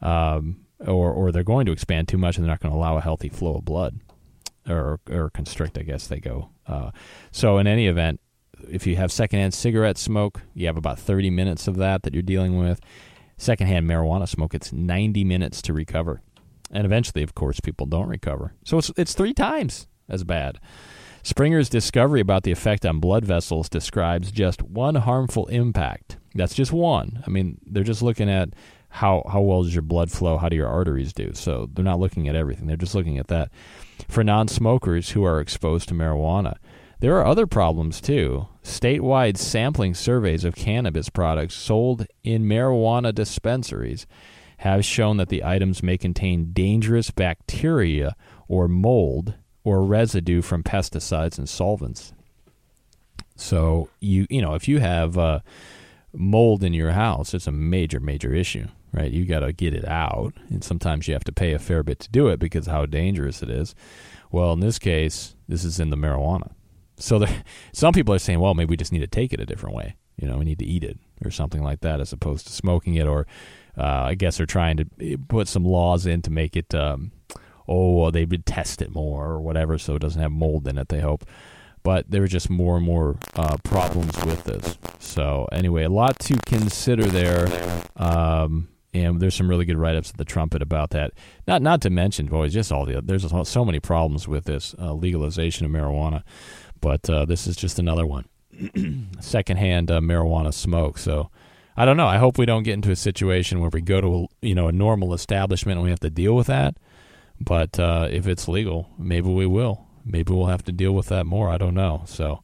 um, or or they're going to expand too much, and they're not going to allow a healthy flow of blood, or or constrict. I guess they go. Uh, so in any event, if you have secondhand cigarette smoke, you have about 30 minutes of that that you're dealing with. Secondhand marijuana smoke, it's 90 minutes to recover and eventually, of course, people don't recover. So it's it's three times as bad. Springer's discovery about the effect on blood vessels describes just one harmful impact. That's just one. I mean, they're just looking at how how well does your blood flow, how do your arteries do. So they're not looking at everything. They're just looking at that. For non-smokers who are exposed to marijuana, there are other problems too. Statewide sampling surveys of cannabis products sold in marijuana dispensaries have shown that the items may contain dangerous bacteria or mold or residue from pesticides and solvents. So you you know if you have uh, mold in your house, it's a major major issue, right? You got to get it out, and sometimes you have to pay a fair bit to do it because how dangerous it is. Well, in this case, this is in the marijuana. So there, [LAUGHS] some people are saying, well, maybe we just need to take it a different way. You know, we need to eat it or something like that, as opposed to smoking it or uh, I guess they're trying to put some laws in to make it, um, oh, they would test it more or whatever, so it doesn't have mold in it. They hope, but there are just more and more uh, problems with this. So anyway, a lot to consider there. Um, and there's some really good write-ups at the Trumpet about that. Not not to mention, boys, just all the there's so many problems with this uh, legalization of marijuana, but uh, this is just another one. [CLEARS THROAT] Secondhand uh, marijuana smoke. So I don't know. I hope we don't get into a situation where we go to a, you know a normal establishment and we have to deal with that. But uh, if it's legal, maybe we will. Maybe we'll have to deal with that more. I don't know. So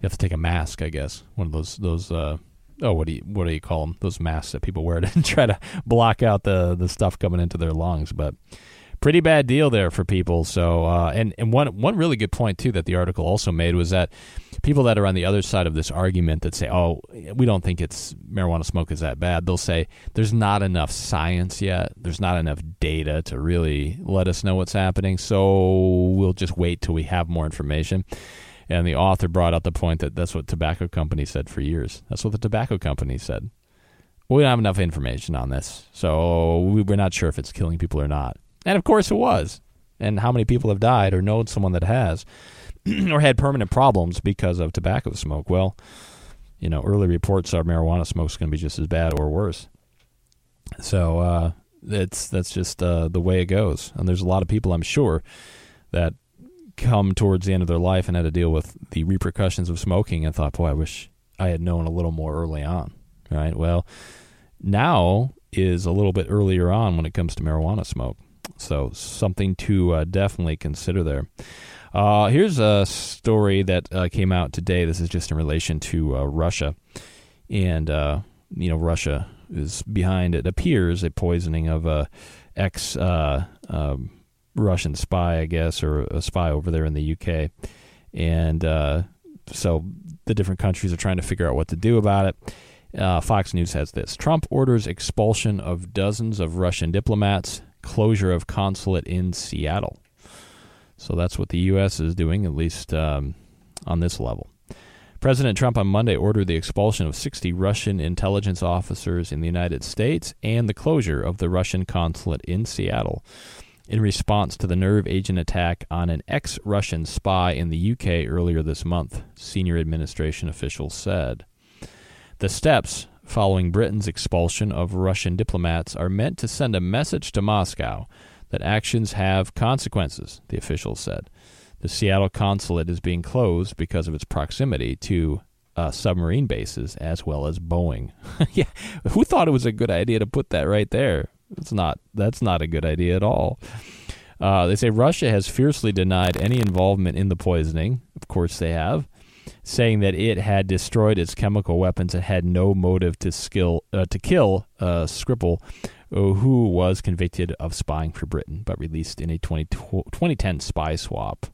you have to take a mask, I guess, one of those those uh, oh, what do you what do you call them? Those masks that people wear [LAUGHS] to try to block out the the stuff coming into their lungs. But pretty bad deal there for people. So, uh, and and one one really good point too that the article also made was that people that are on the other side of this argument that say, "Oh, we don't think it's marijuana smoke is that bad," they'll say there's not enough science yet. There's not enough data to really let us know what's happening. So we'll just wait till we have more information. And the author brought out the point that that's what tobacco companies said for years. That's what the tobacco companies said. We don't have enough information on this, so we're not sure if it's killing people or not. And of course it was. And how many people have died or known someone that has [CLEARS THROAT] or had permanent problems because of tobacco smoke? Well, you know, early reports are marijuana smoke is going to be just as bad or worse. So uh, it's that's just uh, the way it goes. And there's a lot of people, I'm sure, that come towards the end of their life and had to deal with the repercussions of smoking and thought, boy, I wish I had known a little more early on. Right? Well, now is a little bit earlier on when it comes to marijuana smoke. So something to uh, definitely consider there. Uh, here's a story that uh, came out today. This is just in relation to uh, Russia, and uh, you know Russia is behind. It appears a poisoning of a ex uh, um, Russian spy, I guess, or a spy over there in the UK, and so the different countries are trying to figure out what to do about it. Uh, Fox News has this Trump orders expulsion of dozens of Russian diplomats, closure of consulate in Seattle. So that's what the U.S. is doing, at least um, on this level. President Trump on Monday ordered the expulsion of 60 Russian intelligence officers in the United States and the closure of the Russian consulate in Seattle in response to the nerve agent attack on an ex Russian spy in the UK earlier this month, senior administration officials said. The steps following Britain's expulsion of Russian diplomats are meant to send a message to Moscow that actions have consequences, the officials said. The Seattle consulate is being closed because of its proximity to uh, submarine bases as well as Boeing. [LAUGHS] yeah, who thought it was a good idea to put that right there? It's not. That's not a good idea at all. Uh, they say Russia has fiercely denied any involvement in the poisoning. Of course, they have saying that it had destroyed its chemical weapons and had no motive to skill uh, to kill uh, Skripal, uh, who was convicted of spying for Britain but released in a 20, 2010 spy swap.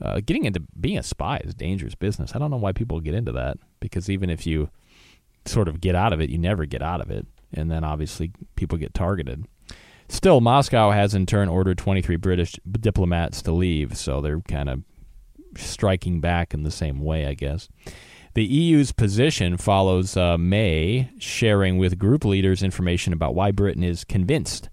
Uh, getting into being a spy is dangerous business. I don't know why people get into that because even if you sort of get out of it, you never get out of it, and then obviously people get targeted. Still, Moscow has in turn ordered 23 British diplomats to leave, so they're kind of striking back in the same way, I guess. The EU's position follows uh, May sharing with group leaders information about why Britain is convinced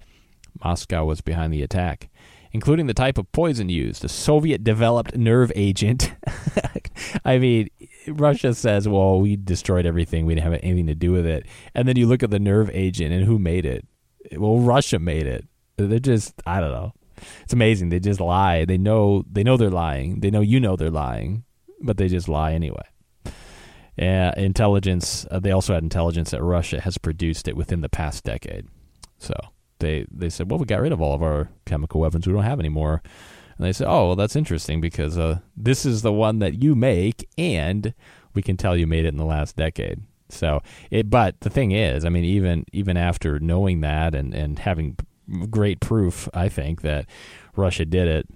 Moscow was behind the attack, including the type of poison used, a Soviet developed nerve agent. [LAUGHS] I mean, Russia says, well, we destroyed everything, we didn't have anything to do with it. And then you look at the nerve agent and who made it? Well, Russia made it. They're just, I don't know it's amazing. They just lie. They know they know they're lying. They know you know they're lying, but they just lie anyway. Uh, intelligence. Uh, they also had intelligence that Russia has produced it within the past decade. So they they said, well, we got rid of all of our chemical weapons. We don't have any more. And they said, oh, well, that's interesting because uh, this is the one that you make, and we can tell you made it in the last decade. So it, but the thing is, I mean, even even after knowing that and and having great proof, I think, that Russia did it.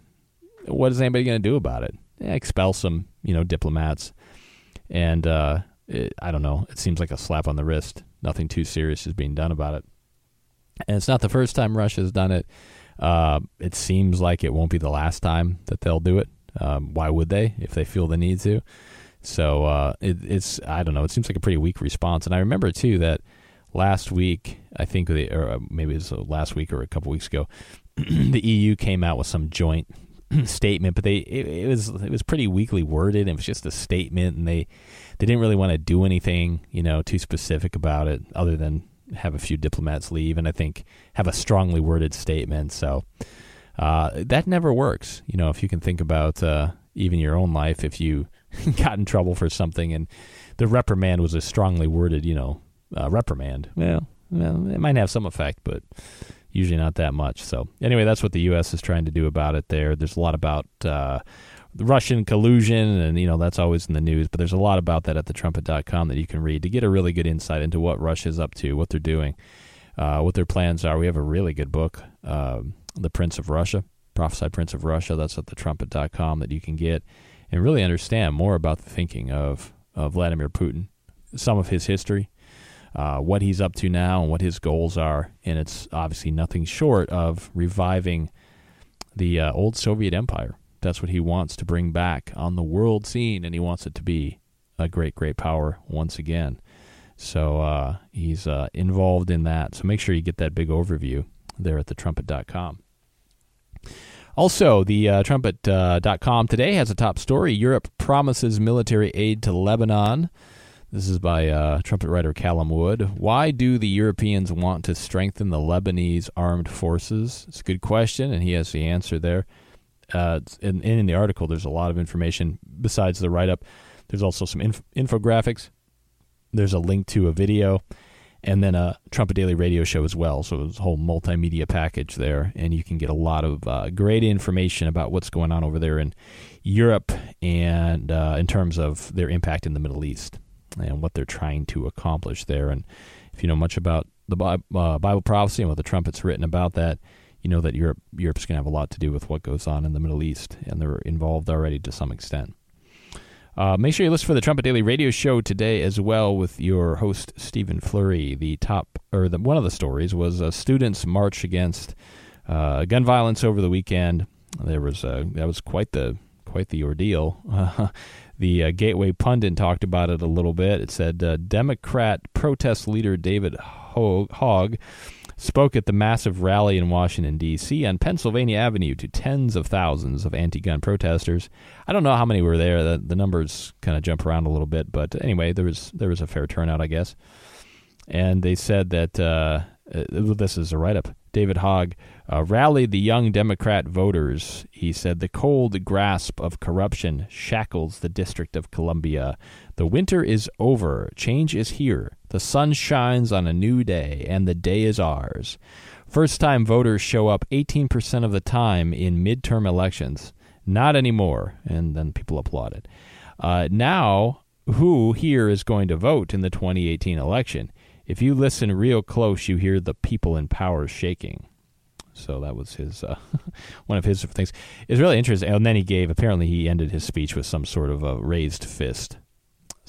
What is anybody going to do about it? Yeah, expel some, you know, diplomats, and uh, it, I don't know. It seems like a slap on the wrist. Nothing too serious is being done about it, and it's not the first time Russia's done it. Uh, it seems like it won't be the last time that they'll do it. Um, why would they if they feel the need to? So uh, it, it's I don't know. It seems like a pretty weak response, and I remember too that last week, I think, they, or uh, maybe it was last week or a couple weeks ago, [CLEARS THROAT] the EU came out with some joint [CLEARS THROAT] statement, but they it, it, was it was pretty weakly worded. It was just a statement, and they they didn't really want to do anything, you know, too specific about it, other than have a few diplomats leave, and I think have a strongly worded statement. So uh, that never works. You know, if you can think about uh, even your own life, if you [LAUGHS] got in trouble for something and the reprimand was a strongly worded, you know, uh, reprimand. Well, well, it might have some effect, but usually not that much. So anyway, that's what the U.S. is trying to do about it. There, there's a lot about uh, Russian collusion, and you know that's always in the news. But there's a lot about that at thetrumpet.com that you can read to get a really good insight into what Russia's up to, what they're doing, uh, what their plans are. We have a really good book, um, "The Prince of Russia," prophesied Prince of Russia. That's at thetrumpet.com that you can get and really understand more about the thinking of of Vladimir Putin, some of his history, uh, what he's up to now, and what his goals are. And it's obviously nothing short of reviving the uh, old Soviet Empire. That's what he wants to bring back on the world scene, and he wants it to be a great, great power once again. So uh, he's uh, involved in that. So make sure you get that big overview there at thetrumpet.com. Also, the uh, trumpet.com uh, today has a top story Europe promises military aid to Lebanon. This is by uh, trumpet writer Callum Wood. Why do the Europeans want to strengthen the Lebanese armed forces? It's a good question, and he has the answer there. Uh, in, in the article, there's a lot of information besides the write up. There's also some inf- infographics. There's a link to a video, and then a Trumpet Daily radio show as well. So it's a whole multimedia package there, and you can get a lot of uh, great information about what's going on over there in Europe and uh, in terms of their impact in the Middle East and what they're trying to accomplish there. And if you know much about the uh, Bible prophecy and what the trumpet's written about that, you know that Europe Europe's going to have a lot to do with what goes on in the Middle East, and they're involved already to some extent. Uh, make sure you listen for the Trumpet Daily Radio Show today as well with your host Stephen Flurry. The top or the, one of the stories was a students' march against uh, gun violence over the weekend. There was a, that was quite the quite the ordeal. [LAUGHS] The uh, Gateway Pundit talked about it a little bit. It said uh, Democrat protest leader David Hogg spoke at the massive rally in Washington, D.C. on Pennsylvania Avenue to tens of thousands of anti gun protesters. I don't know how many were there. The, the numbers kind of jump around a little bit, but anyway, there was, there was a fair turnout, I guess. And they said that uh, uh this is a write up. David Hogg uh, rallied the young Democrat voters. He said the cold grasp of corruption shackles the District of Columbia. The winter is over. Change is here. The sun shines on a new day, and the day is ours. First time voters show up 18% of the time in midterm elections. Not anymore. And then people applauded. Uh, now, who here is going to vote in the 2018 election? If you listen real close, you hear the people in power shaking. So that was his uh, [LAUGHS] one of his things. It's really interesting. And then he gave. Apparently, he ended his speech with some sort of a raised fist.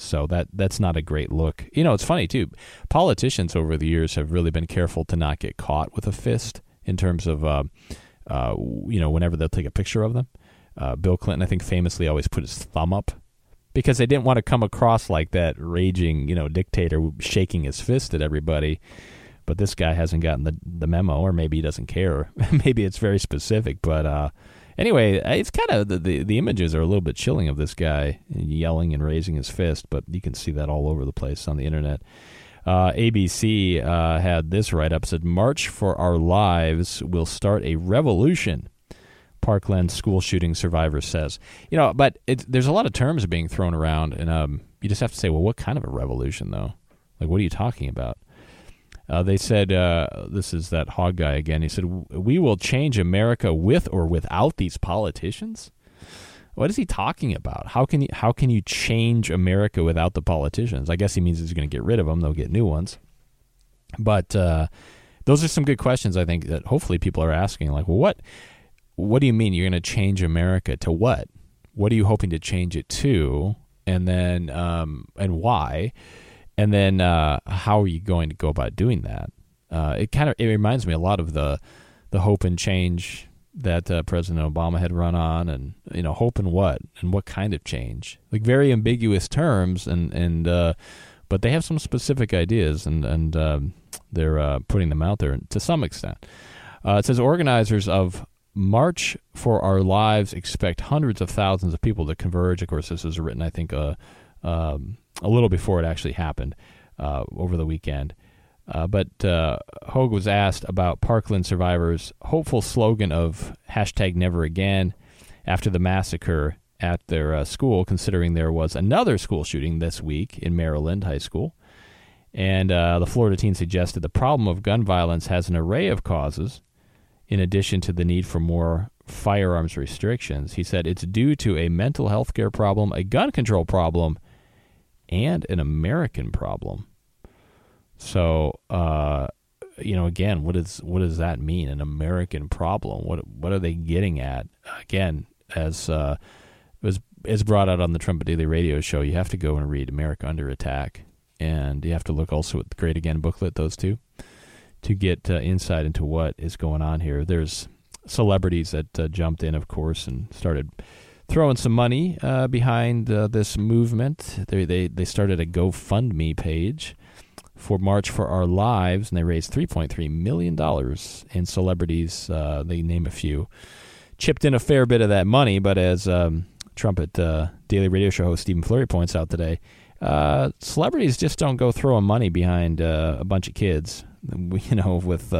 So that that's not a great look. You know, it's funny too. Politicians over the years have really been careful to not get caught with a fist in terms of, uh, uh, you know, whenever they'll take a picture of them. Uh, Bill Clinton, I think, famously always put his thumb up because they didn't want to come across like that raging, you know, dictator shaking his fist at everybody but this guy hasn't gotten the the memo, or maybe he doesn't care. [LAUGHS] maybe it's very specific, but uh, anyway, it's kind of the, the, the images are a little bit chilling of this guy yelling and raising his fist, but you can see that all over the place on the internet. Uh, ABC uh, had this write up said March for Our Lives will start a revolution. Parkland school shooting survivor says, you know, but there's a lot of terms being thrown around, and um, you just have to say, well, what kind of a revolution, though? Like, what are you talking about? Uh, they said, uh, this is that Hogg guy again. He said, We will change America with or without these politicians. What is he talking about? How can you, how can you change America without the politicians? I guess he means he's going to get rid of them. They'll get new ones. But uh, those are some good questions. I think that hopefully people are asking. Like, well, what what do you mean you're going to change America to what? What are you hoping to change it to? And then um, and why? And then uh, how are you going to go about doing that? Uh, it kind of it reminds me a lot of the the hope and change that uh, President Obama had run on, and you know, hope and what and what kind of change? Like very ambiguous terms, and and uh, but they have some specific ideas, and and um, they're uh, putting them out there to some extent. Uh, it says organizers of March for Our Lives expect hundreds of thousands of people to converge. Of course, this is written, I think, uh, um, a little before it actually happened uh, over the weekend. Uh, but uh, Hogg was asked about Parkland survivors' hopeful slogan of hashtag never again after the massacre at their uh, school, considering there was another school shooting this week in Maryland High School. And uh, the Florida teen suggested the problem of gun violence has an array of causes, in addition to the need for more firearms restrictions. He said it's due to a mental health care problem, a gun control problem, and an American problem. So, uh, you know, again, what is what does that mean? An American problem? What what are they getting at? Again, as uh, was as brought out on the Trumpet Daily Radio Show, you have to go and read America Under Attack, and you have to look also at the Great Again booklet. Those two to get uh, insight into what is going on here. There's celebrities that uh, jumped in, of course, and started throwing some money uh, behind uh, this movement. They, they they started a GoFundMe page for March for Our Lives, and they raised 3.3 million dollars. And celebrities, uh, they name a few, chipped in a fair bit of that money. But as um, Trumpet uh, Daily Radio Show host Stephen Flurry points out today, uh, celebrities just don't go throwing money behind uh, a bunch of kids. [LAUGHS] You know, with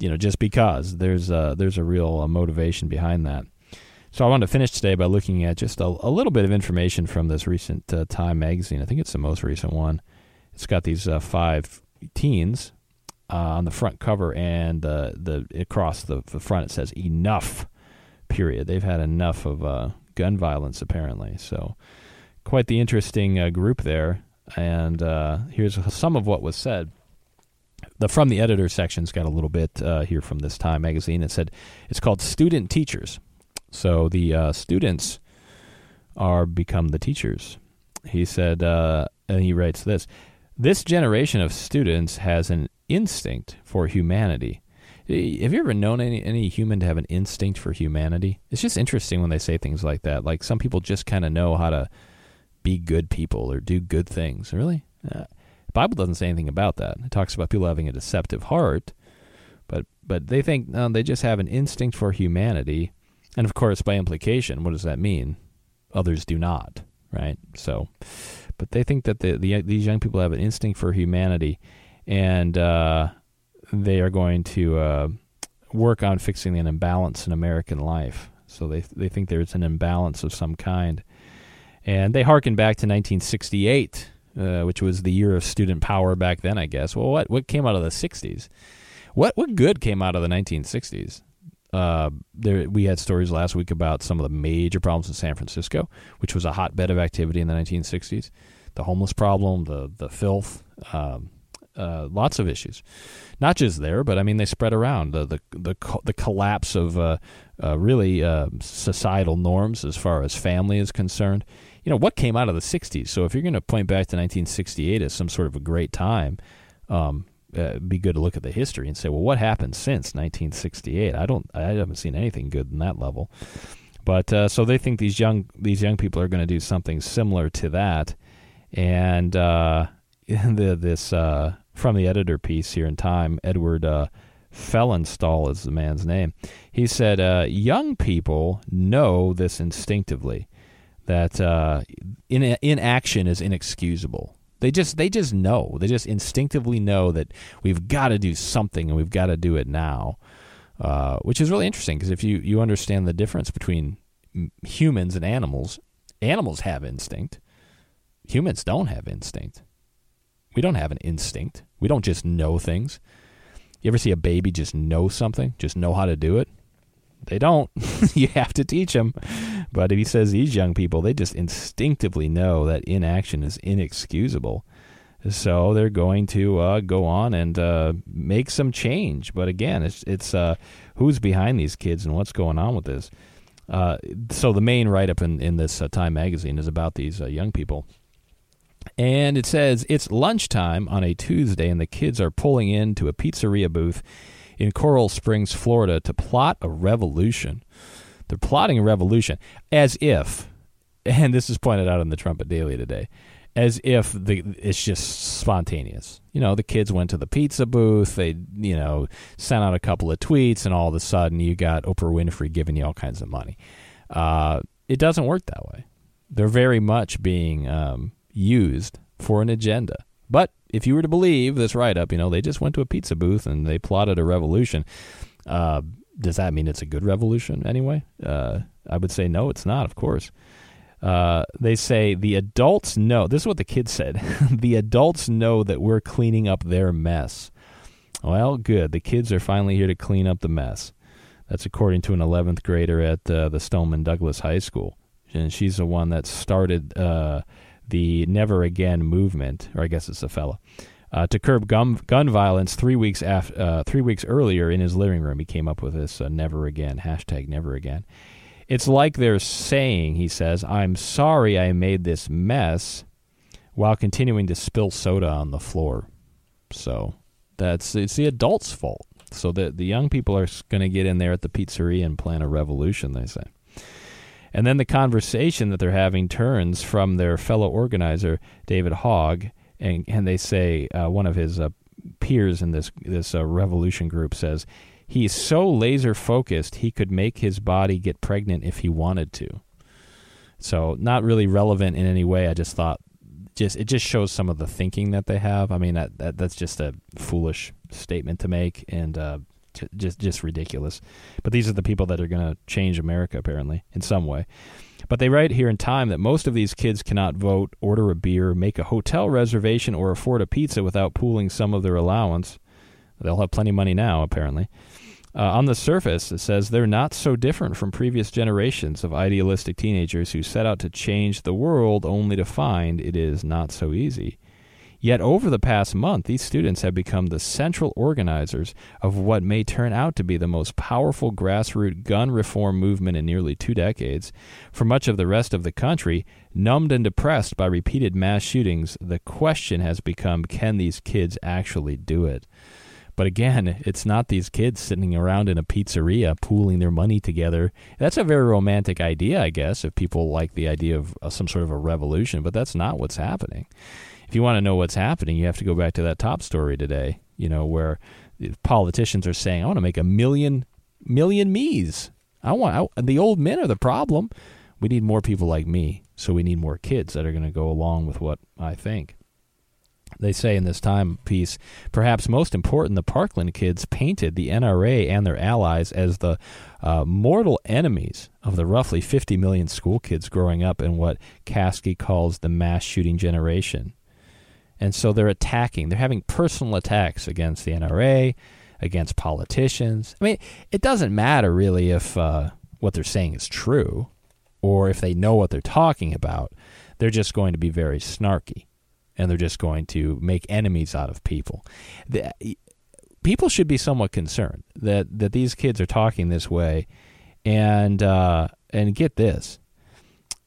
you know just because there's a, there's a real motivation behind that. So I wanted to finish today by looking at just a, a little bit of information from this recent uh, Time magazine. I think it's the most recent one. It's got these uh, five teens uh, on the front cover, and the the across the, the, front it says "enough." Period. They've had enough of uh, gun violence, apparently. So, quite the interesting uh, group there. And uh, here's some of what was said. The from the editor section's got a little bit uh, here from this Time magazine. It said it's called student teachers. So the students are become the teachers. He said, and he writes this this generation of students has an instinct for humanity. Have you ever known any, any human to have an instinct for humanity? It's just interesting when they say things like that. Like some people just kind of know how to be good people or do good things. Really? Uh, the Bible doesn't say anything about that. It talks about people having a deceptive heart, but but they think they just have an instinct for humanity, and of course, by implication, what does that mean? Others do not, right? So, but they think that the, the these young people have an instinct for humanity, and uh, they are going to uh, work on fixing an imbalance in American life. So they they think there's an imbalance of some kind, and they harken back to 1968, uh, which was the year of student power back then. I guess. Well, what what came out of the 60s? What what good came out of the 1960s? Uh, there, we had stories last week about some of the major problems in San Francisco, which was a hotbed of activity in the 1960s. The homeless problem, the the filth, um, uh, lots of issues. Not just there, but I mean they spread around. The the the, co- the collapse of uh, uh really uh, societal norms as far as family is concerned. You know what came out of the 60s. So if you're going to point back to 1968 as some sort of a great time. Um, uh, be good to look at the history and say, well, what happened since 1968? I don't, I haven't seen anything good in that level. But uh, so they think these young these young people are going to do something similar to that, and uh, [LAUGHS] the, this uh, from the editor piece here in Time, Edward uh, Felsenthal is the man's name. He said, uh, "Young people know this instinctively." That in inaction is inexcusable. They just they just know. They just instinctively know that we've got to do something and we've got to do it now. Uh, which is really interesting because if you, you understand the difference between humans and animals, animals have instinct. Humans don't have instinct. We don't have an instinct. We don't just know things. You ever see a baby just know something, just know how to do it? They don't. [LAUGHS] you have to teach them. But he says these young people, they just instinctively know that inaction is inexcusable. So they're going to uh, go on and uh, make some change. But again, it's it's uh, who's behind these kids and what's going on with this. Uh, so the main write up in, in this uh, Time magazine is about these uh, young people. And it says it's lunchtime on a Tuesday, and the kids are pulling into a pizzeria booth in Coral Springs, Florida, to plot a revolution. They're plotting a revolution as if, and this is pointed out in the Trumpet Daily today, as if the it's just spontaneous. You know, the kids went to the pizza booth, they, you know, sent out a couple of tweets, and all of a sudden you got Oprah Winfrey giving you all kinds of money. Uh, it doesn't work that way. They're very much being um, used for an agenda. But if you were to believe this write up, you know, they just went to a pizza booth and they plotted a revolution. Uh, does that mean it's a good revolution anyway? Uh, I would say no, it's not, of course. Uh, they say the adults know. This is what the kids said. [LAUGHS] the adults know that we're cleaning up their mess. Well, good. The kids are finally here to clean up the mess. That's according to an 11th grader at uh, the Stoneman Douglas High School. And she's the one that started uh, the Never Again movement, or I guess it's a fella, uh, to curb gun, gun violence. Three weeks af- uh, three weeks earlier, in his living room, he came up with this uh, "Never Again" hashtag Never Again. It's like they're saying, he says, "I'm sorry I made this mess," while continuing to spill soda on the floor. So that's it's the adults' fault. So the the young people are going to get in there at the pizzeria and plan a revolution. They say. And then the conversation that they're having turns from their fellow organizer, David Hogg, and, and they say uh, one of his uh, peers in this this uh, revolution group says he's so laser focused he could make his body get pregnant if he wanted to. So not really relevant in any way. I just thought just it just shows some of the thinking that they have. I mean that, that that's just a foolish statement to make and uh, just just ridiculous. But these are the people that are going to change America apparently in some way. But they write here in Time that most of these kids cannot vote, order a beer, make a hotel reservation, or afford a pizza without pooling some of their allowance. They'll have plenty of money now, apparently. Uh, on the surface, it says they're not so different from previous generations of idealistic teenagers who set out to change the world only to find it is not so easy. Yet over the past month, these students have become the central organizers of what may turn out to be the most powerful grassroots gun reform movement in nearly two decades. For much of the rest of the country, numbed and depressed by repeated mass shootings, the question has become can these kids actually do it? But again, it's not these kids sitting around in a pizzeria pooling their money together. That's a very romantic idea, I guess, if people like the idea of some sort of a revolution, but that's not what's happening if you want to know what's happening, you have to go back to that top story today, you know, where politicians are saying, I want to make a million, million me's. I want I, the old men are the problem. We need more people like me. So we need more kids that are going to go along with what I think. They say in this time piece, perhaps most important, the Parkland kids painted the NRA and their allies as the uh, mortal enemies of the roughly 50 million school kids growing up in what Kasky calls the mass shooting generation. And so they're attacking, they're having personal attacks against the NRA, against politicians. I mean, it doesn't matter really if uh, what they're saying is true or if they know what they're talking about. They're just going to be very snarky and they're just going to make enemies out of people. The, people should be somewhat concerned that, that these kids are talking this way. And, uh, and get this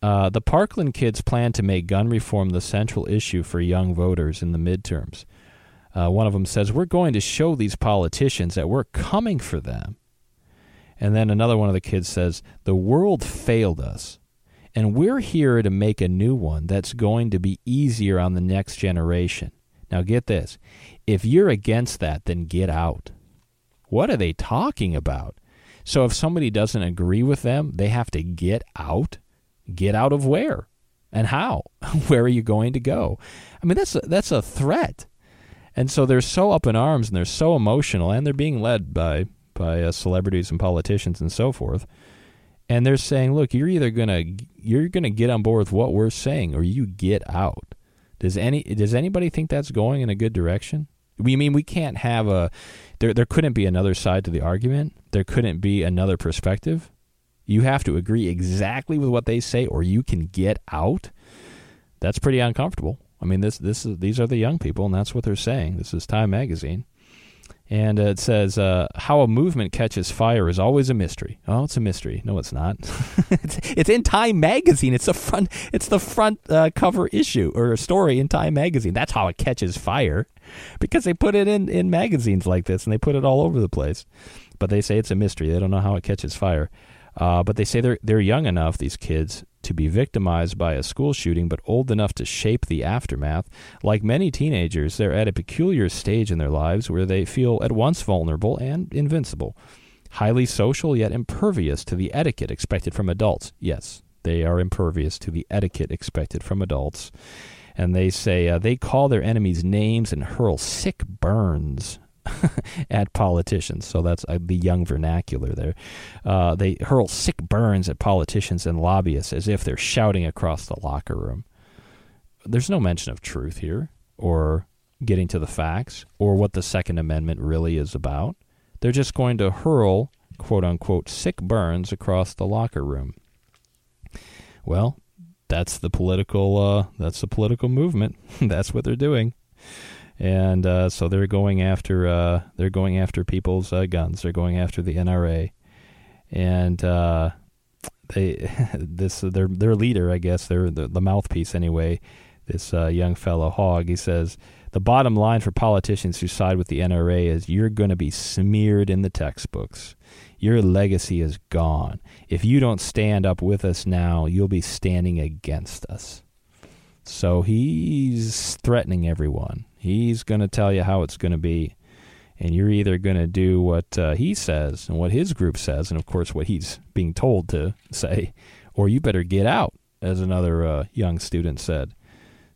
uh, the Parkland kids plan to make gun reform the central issue for young voters in the midterms. Uh, one of them says, We're going to show these politicians that we're coming for them. And then another one of the kids says, The world failed us. And we're here to make a new one that's going to be easier on the next generation. Now, get this if you're against that, then get out. What are they talking about? So, if somebody doesn't agree with them, they have to get out? Get out of where? And how? [LAUGHS] where are you going to go? I mean, that's a, that's a threat. And so they're so up in arms and they're so emotional and they're being led by by uh, celebrities and politicians and so forth. And they're saying, "Look, you're either going to you're going to get on board with what we're saying or you get out." Does any does anybody think that's going in a good direction? We mean we can't have a there there couldn't be another side to the argument. There couldn't be another perspective. You have to agree exactly with what they say, or you can get out. That's pretty uncomfortable. I mean, this this is these are the young people, and that's what they're saying. This is Time Magazine, and it says uh, how a movement catches fire is always a mystery. Oh, it's a mystery. No, it's not. [LAUGHS] it's, it's, in Time Magazine. It's the front. It's the front uh, cover issue or a story in Time Magazine. That's how it catches fire, because they put it in in magazines like this, and they put it all over the place. But they say it's a mystery. They don't know how it catches fire. Uh, but they say they're they're young enough, these kids, to be victimized by a school shooting, but old enough to shape the aftermath. Like many teenagers, they're at a peculiar stage in their lives where they feel at once vulnerable and invincible, highly social yet impervious to the etiquette expected from adults. Yes, they are impervious to the etiquette expected from adults. And they say uh, they call their enemies names and hurl sick burns [LAUGHS] at politicians. So that's uh, the young vernacular there. Uh, they hurl sick burns at politicians and lobbyists as if they're shouting across the locker room. There's no mention of truth here or getting to the facts or what the Second Amendment really is about. They're just going to hurl quote unquote sick burns across the locker room. Well, that's the political uh, that's the political movement. [LAUGHS] that's what they're doing, and uh, so they're going after uh, they're going after people's uh, guns. They're going after the NRA, and uh, they [LAUGHS] this their their leader, I guess, their the, the mouthpiece anyway. This uh, young fellow Hogg, he says the bottom line for politicians who side with the NRA is you're going to be smeared in the textbooks. Your legacy is gone. If you don't stand up with us now, you'll be standing against us. So he's threatening everyone. He's going to tell you how it's going to be. And you're either going to do what uh, he says and what his group says, and of course what he's being told to say, or you better get out, as another uh, young student said.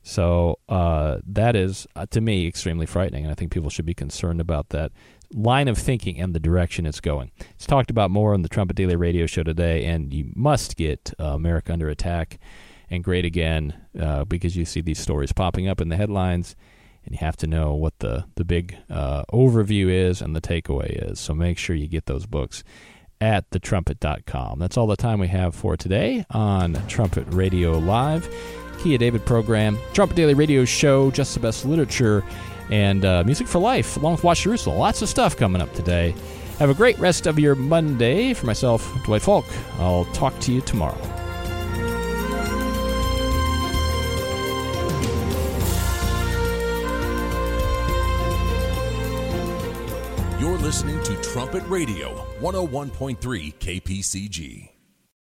So uh, that is, uh, to me, extremely frightening, and I think people should be concerned about that line of thinking and the direction it's going. It's talked about more on the Trumpet Daily Radio Show today, and you must get uh, America Under Attack and Great Again uh, because you see these stories popping up in the headlines, and you have to know what the, the big uh, overview is and the takeaway is. So make sure you get those books at thetrumpet.com. That's all the time we have for today on Trumpet Radio Live. Key of David program, Trumpet Daily Radio Show, Just the Best Literature, and uh, Music for Life, along with Watch Jerusalem. Lots of stuff coming up today. Have a great rest of your Monday. For myself, Dwight Falk, I'll talk to you tomorrow. You're listening to Trumpet Radio, 101.3 KPCG.